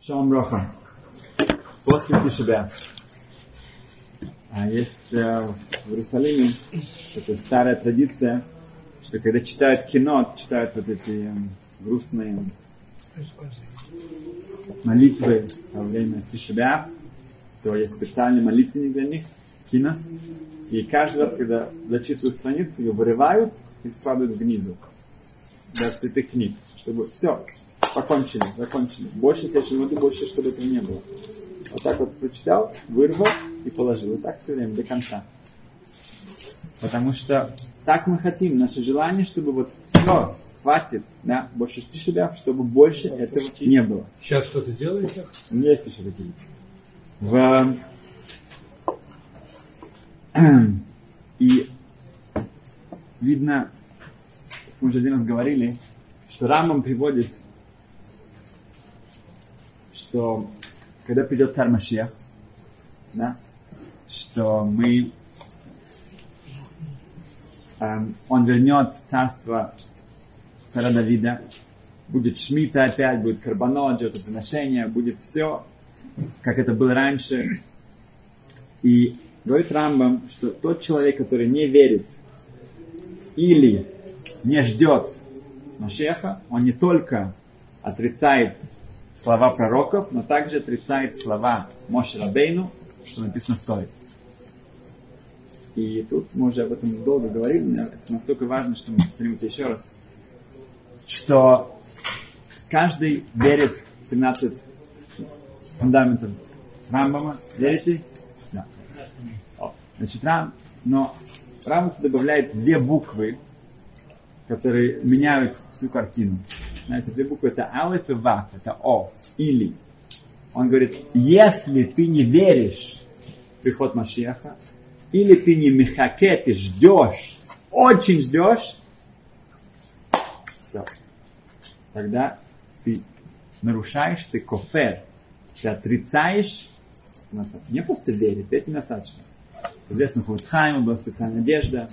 Шалом Роха. После Тишебя. А есть э, в Иерусалиме такая старая традиция, что когда читают кино, читают вот эти э, грустные молитвы во время Тишебя, то есть специальный молитвенник для них, кинос. И каждый раз, когда зачитывают страницу, ее вырывают и складывают в гнизу. Для святых книг. Чтобы все, покончили, закончили. Больше следующей минуты, больше, чтобы этого не было. Вот так вот прочитал, вырвал и положил. И так все время, до конца. Потому что так мы хотим, наше желание, чтобы вот все, хватит, да, больше тишебя, чтобы больше этого не было. Сейчас что-то делаете? Есть еще такие. В... И видно, мы уже один раз говорили, что Рамбам приводит что когда придет царь Машех, да, что мы эм, он вернет царство царя Давида, будет шмита опять, будет карбонот, жертвоприношение, будет все, как это было раньше. И говорит Рамбам, что тот человек, который не верит или не ждет Машеха, он не только отрицает слова пророков, но также отрицает слова Моше Рабейну, что написано в Торе. И тут мы уже об этом долго говорили, но это настолько важно, что мы повторим это еще раз, что каждый верит в 13 фундаментов Рамбама. Верите? Да. Значит, Рам, но Рамбам добавляет две буквы, которые меняют всю картину. Знаете, две буквы это алиф и ваф, это о, или. Он говорит, если ты не веришь в приход Машеха, или ты не мехаке, ты ждешь, очень ждешь, все. Тогда ты нарушаешь, ты кофер, ты отрицаешь, не просто верить, это недостаточно. Известно, у Хуцхайма была специальная одежда,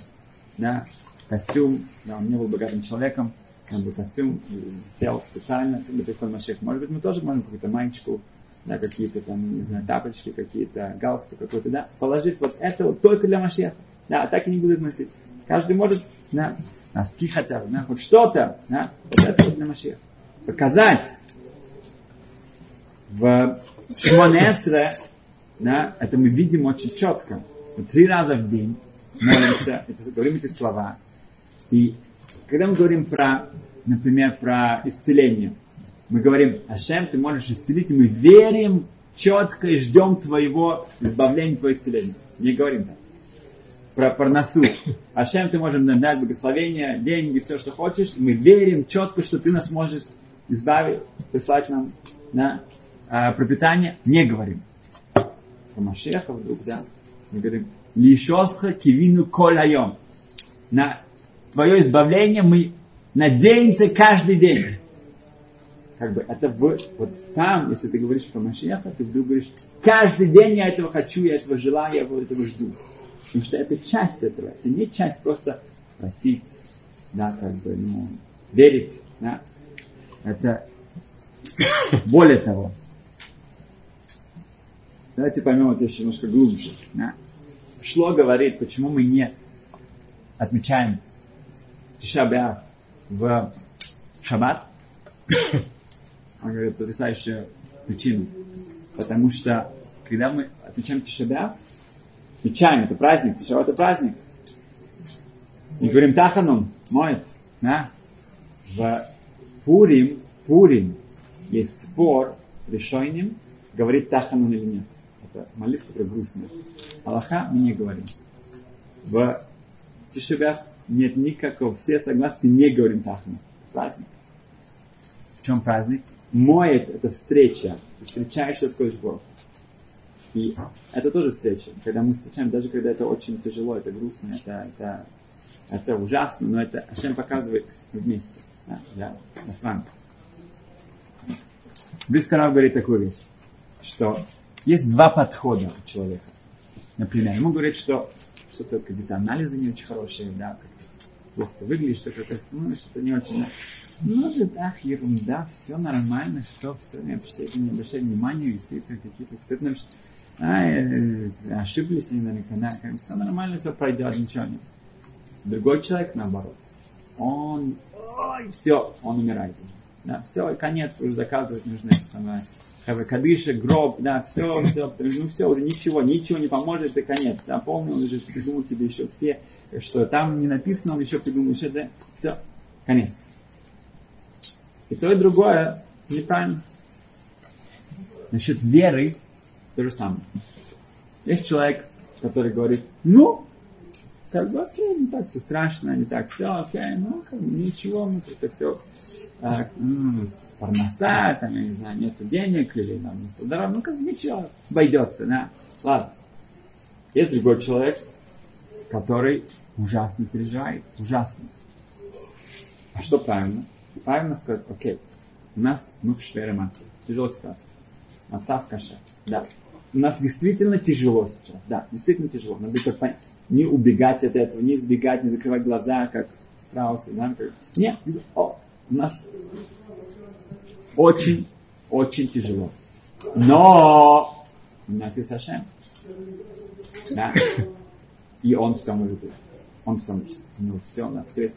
да, костюм, да, он не был богатым человеком, он был костюм, сел специально для прихода Машех. Может быть, мы тоже можем какую-то маечку, да, какие-то там, не знаю, тапочки, какие-то галстук какой-то, да, положить вот это вот только для Машеха. Да, а так и не будут носить. Каждый может, да, носки хотя бы, да, хоть что-то, да, вот это вот для Машеха. Показать в Шмонестре, да, это мы видим очень четко. Три раза в день молимся, говорим эти слова, и когда мы говорим про, например, про исцеление, мы говорим, Ашем, ты можешь исцелить, и мы верим четко и ждем твоего избавления, твоего исцеления. Не говорим так. Про парносу. Ашем, ты можешь нам дать благословение, деньги, все, что хочешь. И мы верим четко, что ты нас можешь избавить, прислать нам да, а, пропитание. Не говорим. Про Машеха вдруг, да. Мы говорим, лишосха кивину коль На твое избавление мы надеемся каждый день. Как бы это в, вот там, если ты говоришь про Машеха, ты вдруг говоришь, каждый день я этого хочу, я этого желаю, я этого жду. Потому что это часть этого. Это не часть просто просить, да, как бы, ну, верить, да. Это более того. Давайте поймем это еще немножко глубже. Да. Шло говорит, почему мы не отмечаем Тишабя в шаббат, он говорит потрясающую причину. Потому что, когда мы отмечаем Тишабя, отмечаем, это праздник, Тишабя это праздник. И говорим Таханун, моет, да? В Пурим, Пурим есть спор решением, говорит Таханун или нет. Это молитва, которая грустная. Аллаха мы не говорим. В Тишебях нет никакого, все согласны, не говорим Тахна. Праздник. В чем праздник? Моет это встреча. Ты встречаешься с Бог. И это тоже встреча. Когда мы встречаем, даже когда это очень тяжело, это грустно, это, это, это ужасно, но это Ашем показывает вместе. Да, я, я с вами. Близкорав говорит такую вещь, что есть два подхода у человека. Например, ему говорят, что что-то какие-то анализы не очень хорошие, да, плохо ты выглядишь, что как ну, что не очень. Ну, да, ах, ерунда, все нормально, что все, не обращайте, не обращайте внимания, действительно, какие-то, кто-то напишет, а, э, ошиблись они наверняка, да, все нормально, все пройдет, ничего нет. Другой человек, наоборот, он, ой, все, он умирает. Да, все, конец, уже заказывать нужно это самое. Кадыша, гроб, да, все, все, ну все, уже ничего, ничего не поможет, и конец. Да, он уже придумал тебе еще все, что там не написано, он еще придумал еще, да, все, конец. И то, и другое неправильно. Насчет веры то же самое. Есть человек, который говорит, ну, как бы, окей, не так все страшно, не так все, окей, ну, как бы, ничего, мы это все так, ну, парноса, там, я не знаю, нету денег, или там, не здоров, ну, как ничего, обойдется, да, ладно. Есть другой человек, который ужасно переживает, ужасно. А что правильно? Правильно сказать, окей, у нас мы в шверемате, тяжелая ситуация. Отца в каше, да. У нас действительно тяжело сейчас, да, действительно тяжело. Надо понять, не убегать от этого, не избегать, не закрывать глаза, как страусы, да, как... Нет, о, у нас очень, очень тяжело. Но у нас есть Ашем. Да? И он все может быть. Он все может. Ну, все, на все есть.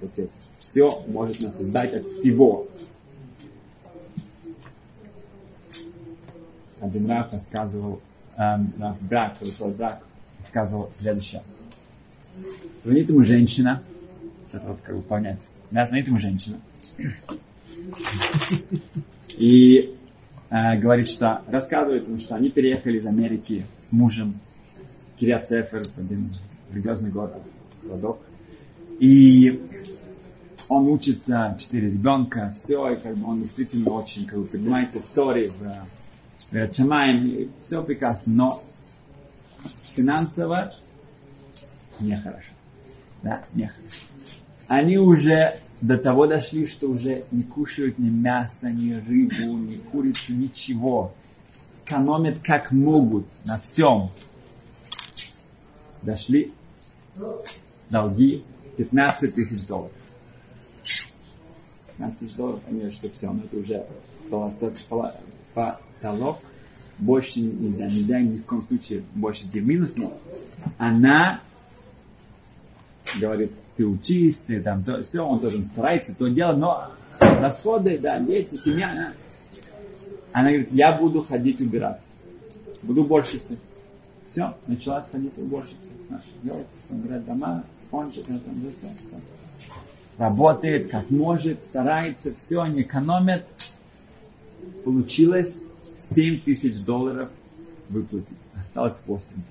Все может нас создать от всего. Один раз рассказывал, эм, Раф Брак, свой брак, рассказывал следующее. Звонит ему женщина, это вот как бы понять. Да, звонит ему женщина. И э, говорит, что рассказывает что они переехали из Америки с мужем Кириат Цефер, один религиозный город, городок. И он учится, четыре ребенка, все, и как бы он действительно очень как бы, поднимается в Торе, в, в Чамаем, все прекрасно, но финансово нехорошо. Да, нехорошо. Они уже до того дошли, что уже не кушают ни мясо, ни рыбу, ни курицу, ничего. Экономят как могут на всем. Дошли долги 15 тысяч долларов. 15 тысяч долларов, понимаешь, что все, но это уже потолок. Больше нельзя, нельзя ни в коем случае больше где минус, она говорит, ты учись, там, то, все, он тоже старается, то делать, но расходы, да, дети, семья, да. Она говорит, я буду ходить убираться, буду уборщицей. Все, начала сходить уборщицей. Делать, собирать дома, спонжить, там, там, все, Работает как может, старается, все, не экономит. Получилось 7 тысяч долларов выплатить. Осталось 8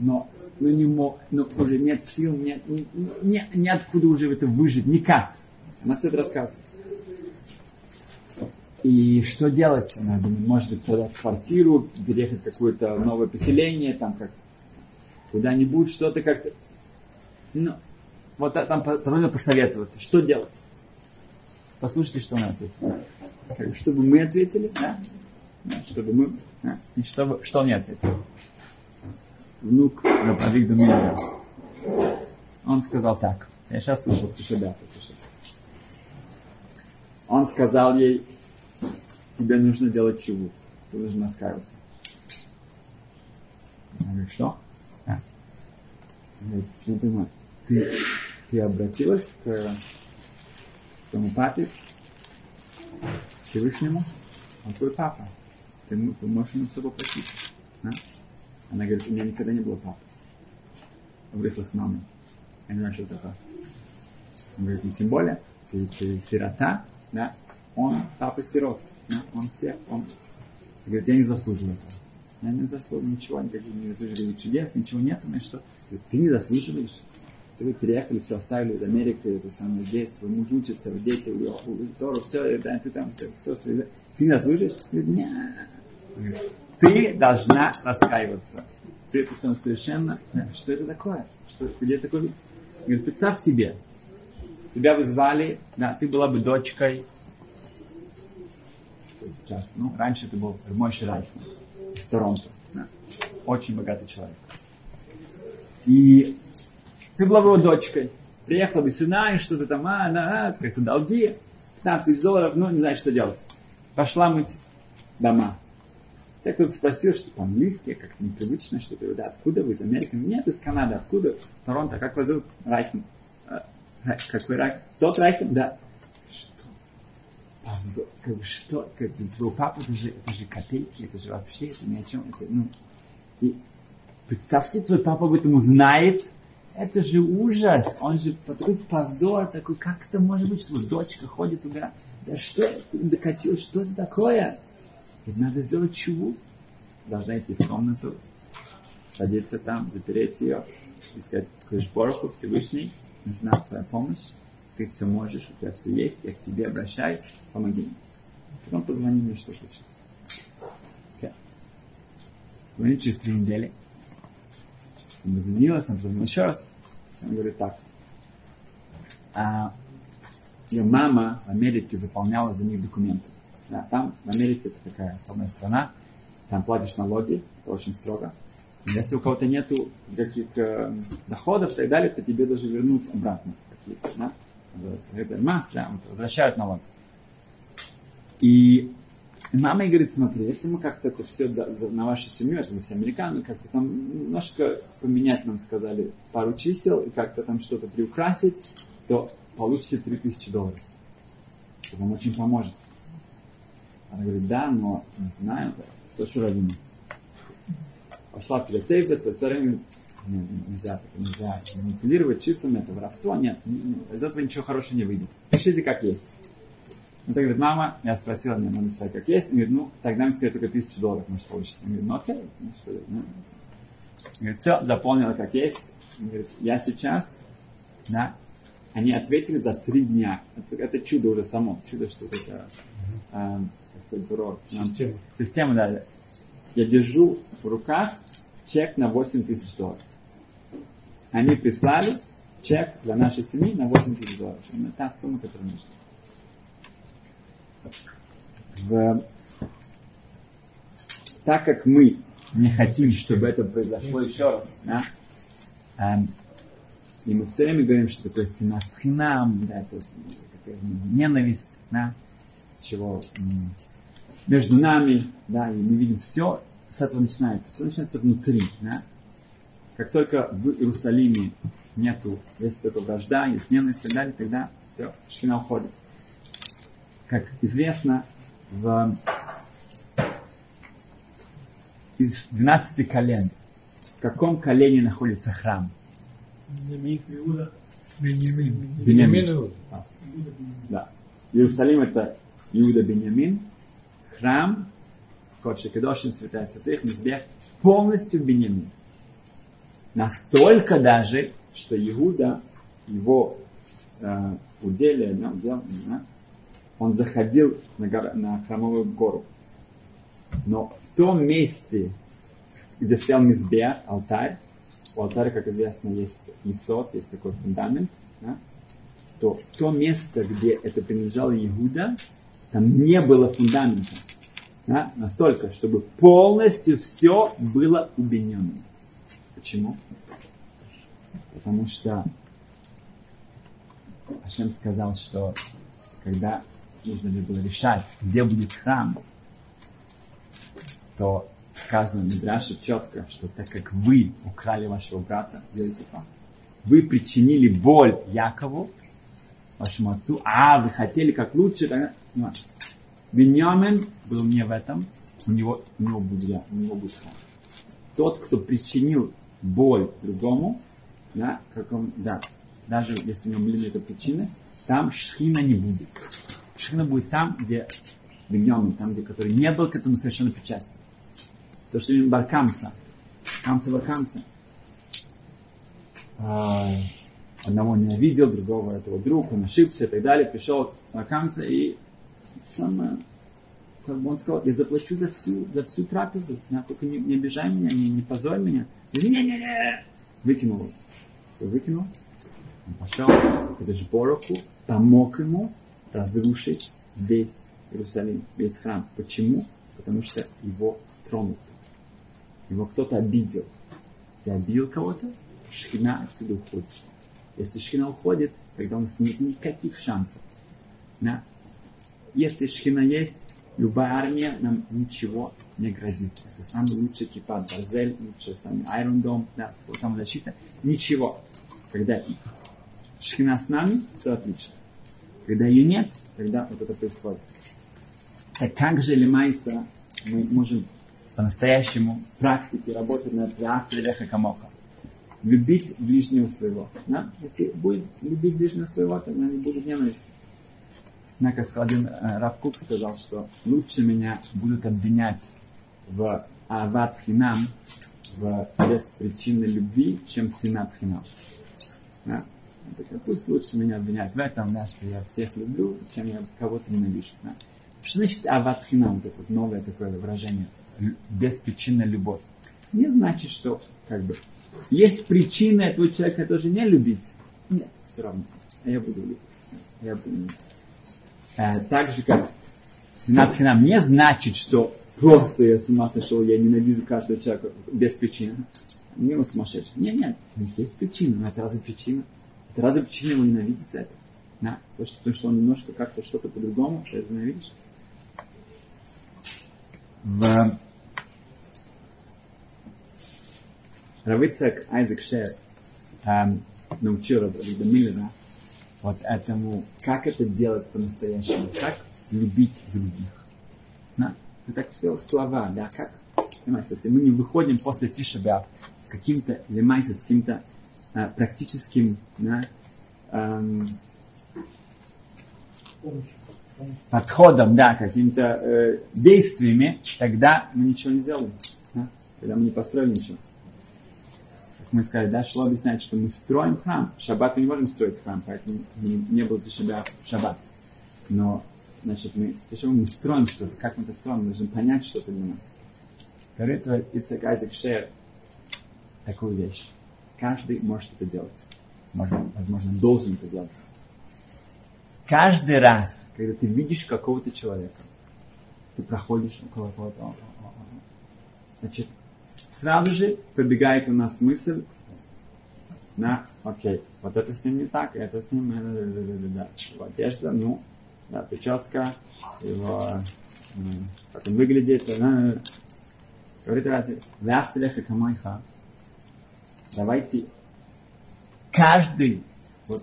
но, но не мог, но уже нет сил, нет, ни, ни, ниоткуда уже это выжить, никак. Она все это рассказывает. И что делать? Думает, может быть, продать квартиру, переехать в какое-то новое поселение, там как куда-нибудь, что-то как-то. Ну, вот там нужно посоветоваться, что делать. Послушайте, что она ответила. Чтобы мы ответили, да? Чтобы мы, да? И чтобы, что он не ответил внук Рабавигду Миллера. Он сказал так. Я сейчас слушай, да, слушай. Он сказал ей, тебе нужно делать чего? Ты должна раскаиваться. Она говорит, что? А. Говорит, не понимаю. Ты, ты обратилась к, к твоему папе, Всевышнему? Он твой папа. Ты, ты можешь ему все попросить. Да? Она говорит, у меня никогда не было папы. Выросла с мамой. Я не знаю, что это. Он говорит, ну тем более, ты, ты сирота, да, он папа сирот, да, он все, он, говорит, я не заслуживаю этого. Я не заслуживаю ничего, никаких не заслуживаю чудес, ничего нет, значит, что ты не заслуживаешь. Ты вы переехали, все оставили из Америки, это самое здесь, твой муж учится, дети, Тору, все, да, ты там, все, все, ты не заслуживаешь? Говорит, нет. Ты должна раскаиваться. Ты это совершенно... Что это такое? Что, где такой... Говорит, представь себе. Тебя вызвали, да, ты была бы дочкой. Сейчас, ну, раньше ты был мой Райхман из Торонто. Да. Очень богатый человек. И ты была бы его дочкой. приехала бы сюда и что-то там, а, да, а, как-то долги, 15 тысяч долларов, ну, не знаю, что делать. Пошла мыть дома. Так кто-то спросил, что по-английски, как-то непривычно, что-то, да, откуда вы из Америки? Нет, из Канады, откуда? Торонто, как вас зовут? Райкин. А, какой Райкин? Тот Райкин? Да. Что? Как бы что? Как бы, твой папа, это же, это же копейки, это же вообще, это ни о чем. Это, ну, и представьте, твой папа об этом узнает, это же ужас. Он же такой позор, такой, как это может быть, что дочка ходит туда. Да что докатил, что это такое? Ведь надо сделать чуву. Должна идти в комнату, садиться там, запереть ее, и сказать, слышь, Бороху, Всевышний, нужна твоя помощь, ты все можешь, у тебя все есть, я к тебе обращаюсь, помоги мне. Потом позвони мне, что случилось. Okay. Звони через три недели. Он позвонилась, он позвонил еще раз. Он говорит так. А, ее мама в Америке заполняла за них документы. Да, там, в Америке, это такая особая страна, там платишь налоги, это очень строго. Если у кого-то нету каких-то доходов и так далее, то тебе даже вернут обратно. Какие-то, да? Это возвращают налог. И мама говорит, смотри, если мы как-то это все на вашу семью, это мы все американцы, как-то там немножко поменять нам сказали пару чисел и как-то там что-то приукрасить, то получите 3000 долларов. Это вам очень поможет. Она говорит, да, но не знаю, что родина. Пошла перед сейфом, спросила, нет, нельзя, нельзя манипулировать числами, это воровство, нет, из этого ничего хорошего не выйдет. Пишите как есть. Он говорит, мама, я спросила, мне надо написать как есть. Он говорит, ну, тогда мне сказали только тысячу долларов, может, получится. Он говорит, ну, окей. Ну, что, ну. Говорит, все, заполнила как есть. Он говорит, я сейчас, да, они ответили за три дня. Это, это чудо уже само. Чудо, что это, э, сказать, бюро. Система. Система, да. Я держу в руках чек на 8 тысяч долларов. Они прислали чек для нашей семьи на 8 тысяч долларов. Это та сумма, которая нужна. В... Так как мы не хотим, чтобы это произошло еще раз, да, эм, и мы все время говорим, что такое стена с хинам, да, это ненависть, да, чего между нами, да, и мы видим все, с этого начинается. Все начинается внутри, да. Как только в Иерусалиме нету, есть эта вражда, есть ненависть и так далее, тогда все, шхина уходит. Как известно, в из 12 колен, в каком колене находится храм? Беньямин. А. Да. Иерусалим это Иуда Беньямин. Храм, Кодши Кедошин, Святая Святых, Мизбех, полностью Беньямин. Настолько даже, что Иуда, его э, уделие, да, удел, да, он заходил на, гор, на храмовую гору. Но в том месте, где стоял Мизбех, алтарь, у алтаря, как известно, есть Исот, есть такой фундамент, да, то то место, где это принадлежало Иуда, там не было фундамента. Да, настолько, чтобы полностью все было убедено. Почему? Потому что Ашем сказал, что когда нужно было решать, где будет храм, то сказано в Мидраше четко, что так как вы украли вашего брата Иосифа, вы причинили боль Якову, вашему отцу, а вы хотели как лучше, тогда... Беньямин был не в этом, у него, у него, будет, у него будет. Тот, кто причинил боль другому, да, как он, да, даже если у него были это причины, там шхина не будет. Шхина будет там, где Беньямин, там, где который не был к этому совершенно причастен. То, что именно баркамца. Камца баркамца. А, одного ненавидел, другого этого друг, он ошибся и так далее. Пришел баркамца и самое, как бы он сказал, я заплачу за всю, за всю трапезу, да, только не, не обижай меня, не, не позорь меня. Не-не-не! Выкинул. Выкинул. Он пошел к Эдешбороху, помог ему разрушить весь Иерусалим, весь храм. Почему? Потому что его тронут его кто-то обидел. Ты обидел кого-то, шхина отсюда уходит. Если шхина уходит, тогда у нас нет никаких шансов. Да? Если шхина есть, любая армия нам ничего не грозит. Это самый лучший кипат, Барзель, лучший самый Iron Dome, да, самозащита. Ничего. Когда шхина с нами, все отлично. Когда ее нет, тогда вот это происходит. Так как же Лемайса мы можем по-настоящему практике работать над Леха Камоха? Любить ближнего своего. Да? Если будет любить ближнего своего, тогда не будет ненависти. Мне как один э, Равкук сказал, что лучше меня будут обвинять в Ават Хинам, в беспричинной любви, чем Синат Хинам. Да? Так, пусть лучше меня обвинять в этом, да, что я всех люблю, чем я кого-то ненавижу. Да. Что значит Ават Хинам, вот новое такое выражение, беспричинная любовь? Не значит, что как бы есть причина этого человека тоже не любить. Нет, все равно. А я буду любить. Я буду любить э, так же, как Сенат Хинам, не значит, что просто я с ума сошел, я ненавижу каждого человека без причины. Не он сумасшедший. Нет, нет, у них есть причина, но это разве причина? Это разве причина его ненавидеть за это? Да? То, что, то, что он немножко как-то что-то по-другому, ты это ненавидишь? В Равицак Айзек Шер эм, научил Рабида Миллера вот этому, как это делать по-настоящему, как любить других. Да? Это так все слова, да, как, понимаете, если мы не выходим после Тишебя с каким-то, лемайся, с каким-то а, практическим, да, эм, подходом, да, какими-то э, действиями, тогда мы ничего не сделаем. Да? Тогда мы не построим ничего мы сказали, да, Шло объясняет, что мы строим храм. В шаббат мы не можем строить храм, поэтому не, не было тишеба в шаббат. Но, значит, мы, почему мы строим что-то, как мы это строим, мы должны понять что-то для нас. Говорит Ицек Айзек Шер такую вещь. Каждый может это делать. Может, возможно, должен это делать. Каждый раз, когда ты видишь какого-то человека, ты проходишь около кого-то, значит, сразу же пробегает у нас мысль на, окей, вот это с ним не так, это с ним, да, да, да, да, его одежда, ну, да, прическа, его, как он выглядит, да, говорит разве, вяхтелеха камайха, давайте каждый, вот,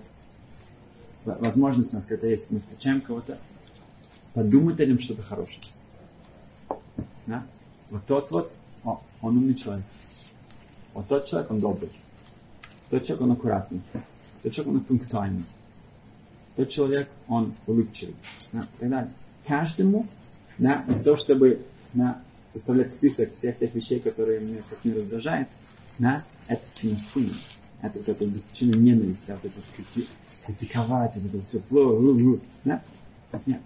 возможность у нас когда есть, мы встречаем кого-то, подумать о нем что-то хорошее. Да? Вот тот вот он умный человек. Вот тот человек, он добрый. Тот человек, он аккуратный. Тот человек, он пунктуальный. Тот человек, он улыбчивый. Да, и так далее. Каждому, да, из того, чтобы да, составлять список всех тех вещей, которые меня как не раздражают, да, это синусуна. Это вот это беспричинная ненависть, да, вот это крити, критиковать, вот это все плохо, да? Нет.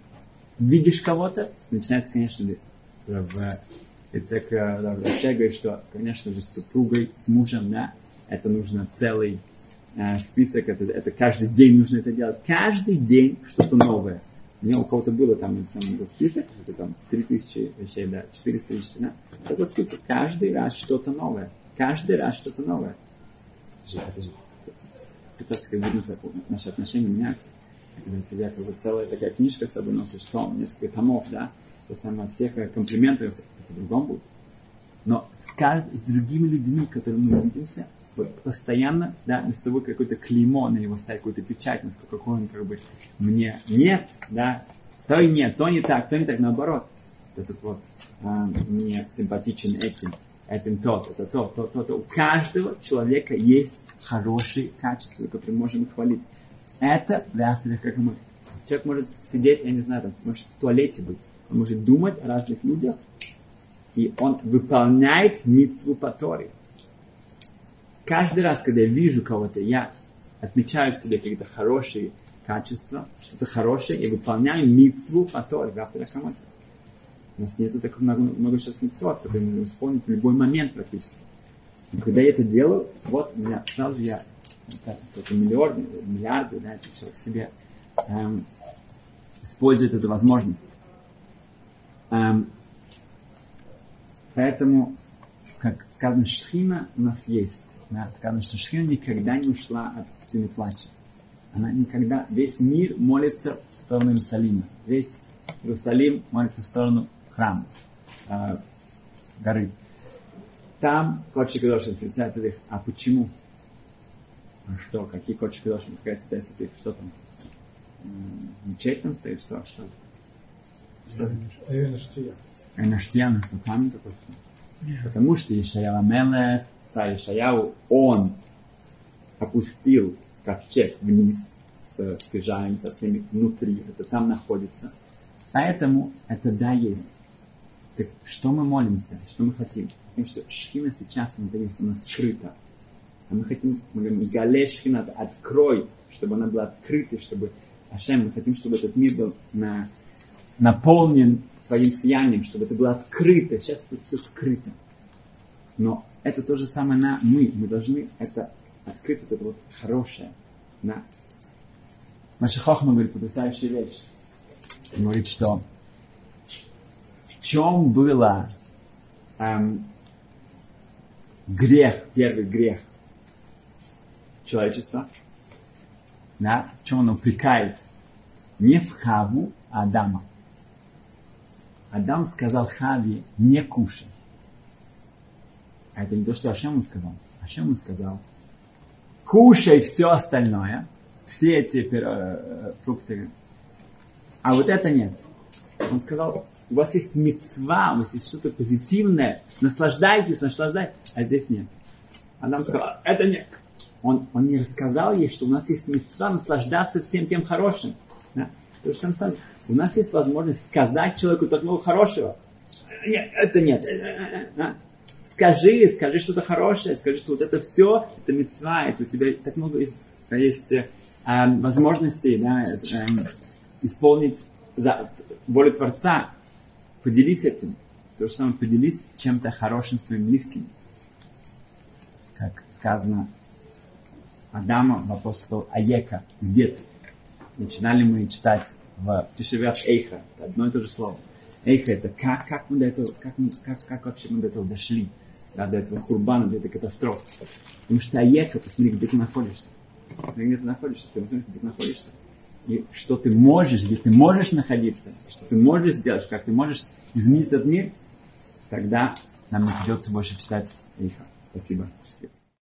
Видишь кого-то, начинается, конечно, в Ицек вообще говорит, что, конечно же, с супругой, с мужем, да, это нужно целый э, список, это, это каждый день нужно это делать. Каждый день что-то новое. У меня у кого-то было там, там был список, это там 3000 вещей, да, 400 вещей, да. Это вот список. Каждый раз что-то новое. Каждый раз что-то новое. Это же, представьте, как видно, наши отношения меняются. Когда у тебя как бы целая такая книжка с тобой носишь, том, несколько томов, да, то самое, всех комплиментов, это по-другому будет. Но с, кажд... с другими людьми, которыми мы видимся, постоянно, да, вместо того какое-то клеймо на него ставить, какую-то печать, насколько он как бы мне нет, да, то и нет, то не так, то не так, наоборот. Этот вот а, мне симпатичен этим, этим тот, это то, то, то, то. У каждого человека есть хорошие качества, которые можем хвалить. Это в авторах, как мы. Человек может сидеть, я не знаю, там, может в туалете быть, он может думать о разных людях, и он выполняет митцву по Торе. Каждый раз, когда я вижу кого-то, я отмечаю в себе какие-то хорошие качества, что-то хорошее, и выполняю митцву по Торе, У нас нету так много, много сейчас митцвот, которые можно исполнить в любой момент практически. И когда я это делаю, вот у меня сразу же я это миллиарды, миллиарды, да, человек себе эм, использует эту возможность. Эм, поэтому, как сказано, шхина у нас есть. Да, сказано, что Шхина никогда не ушла от стены плача. Она никогда, весь мир молится в сторону Иерусалима. Весь Иерусалим молится в сторону храма, э, горы. Там Кодши Кадошин, святая святых. А почему? А что? Какие Кодши Кадошин? Какая святая святых? Что там? Мечеть там стоит? Что? Что? Эйнаштия. Что камень такой? Потому что Ишаяла Мелех, царь Ишаяу, он опустил ковчег вниз с скрижалями, со всеми внутри. Это там находится. Поэтому это да есть. Так что мы молимся? Что мы хотим? Потому что шхина сейчас, мы говорим, что у нас скрыта. А мы хотим, мы говорим, гале шхина, открой, чтобы она была открыта, чтобы Ашем, мы хотим, чтобы этот мир был на, наполнен твоим сиянием, чтобы это было открыто. Сейчас тут все скрыто. Но это то же самое на мы. Мы должны это открыть, это вот хорошее. На. Маша Хохма говорит потрясающая вещь. Он говорит, что в чем было эм, грех, первый грех человечества, да, в чем он упрекает не в Хаву, а Адама. Адам сказал Хаве, не кушай. А это не то, что Ашем ему сказал. Ашем ему сказал, кушай все остальное, все эти э, фрукты, а вот это нет. Он сказал, у вас есть мецва, у вас есть что-то позитивное, наслаждайтесь, наслаждайтесь, а здесь нет. Адам сказал, это нет. Он, он не рассказал ей, что у нас есть мецва наслаждаться всем тем хорошим. Да? То, что там у нас есть возможность сказать человеку так много хорошего. Нет, это нет. Скажи, скажи что-то хорошее, скажи, что вот это все, это мецва, это у тебя так много есть, есть э, возможностей да, э, исполнить за, волю Творца. Поделись этим. То, что мы поделись чем-то хорошим своим близким. Как сказано Адама, вопрос был Аека, где ты? Начинали мы читать в Тишевят Эйха, это одно и то же слово. Эйха это как, как мы до этого, как, мы, как, как вообще мы до этого дошли, да, до этого хурбана, до этой катастрофы. Потому что Аека, посмотри, где ты находишься. Где ты находишься, ты посмотри, где ты находишься. И что ты можешь, где ты можешь находиться, что ты можешь сделать, как ты можешь изменить этот мир, тогда нам не придется больше читать Эйха. Спасибо.